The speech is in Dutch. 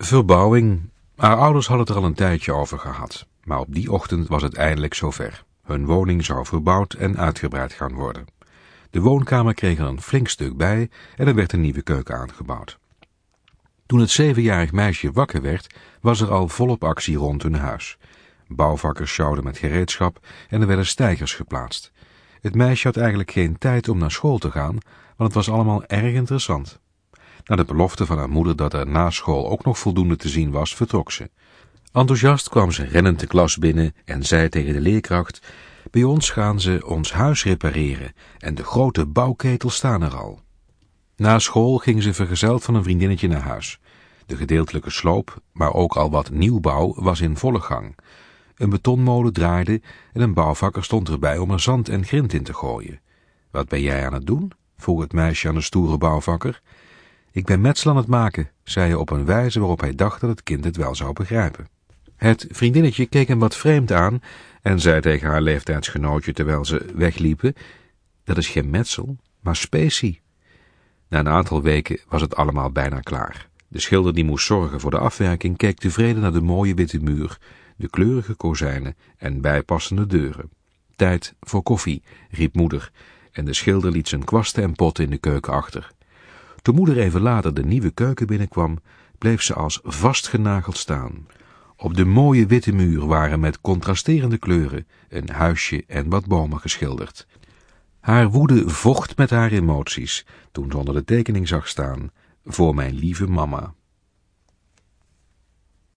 Verbouwing. Haar ouders hadden het er al een tijdje over gehad, maar op die ochtend was het eindelijk zover. Hun woning zou verbouwd en uitgebreid gaan worden. De woonkamer kreeg er een flink stuk bij en er werd een nieuwe keuken aangebouwd. Toen het zevenjarig meisje wakker werd, was er al volop actie rond hun huis. Bouwvakkers sjouwden met gereedschap en er werden stijgers geplaatst. Het meisje had eigenlijk geen tijd om naar school te gaan, want het was allemaal erg interessant. Na de belofte van haar moeder dat er na school ook nog voldoende te zien was, vertrok ze. Enthousiast kwam ze rennend de klas binnen en zei tegen de leerkracht, bij ons gaan ze ons huis repareren en de grote bouwketel staan er al. Na school ging ze vergezeld van een vriendinnetje naar huis. De gedeeltelijke sloop, maar ook al wat nieuwbouw, was in volle gang. Een betonmolen draaide en een bouwvakker stond erbij om er zand en grind in te gooien. Wat ben jij aan het doen? vroeg het meisje aan de stoere bouwvakker. Ik ben metsel aan het maken, zei hij op een wijze waarop hij dacht dat het kind het wel zou begrijpen. Het vriendinnetje keek hem wat vreemd aan en zei tegen haar leeftijdsgenootje terwijl ze wegliepen, dat is geen metsel, maar specie. Na een aantal weken was het allemaal bijna klaar. De schilder die moest zorgen voor de afwerking keek tevreden naar de mooie witte muur, de kleurige kozijnen en bijpassende deuren. Tijd voor koffie, riep moeder, en de schilder liet zijn kwasten en potten in de keuken achter. Toen moeder even later de nieuwe keuken binnenkwam, bleef ze als vastgenageld staan. Op de mooie witte muur waren met contrasterende kleuren een huisje en wat bomen geschilderd. Haar woede vocht met haar emoties toen ze onder de tekening zag staan voor mijn lieve mama.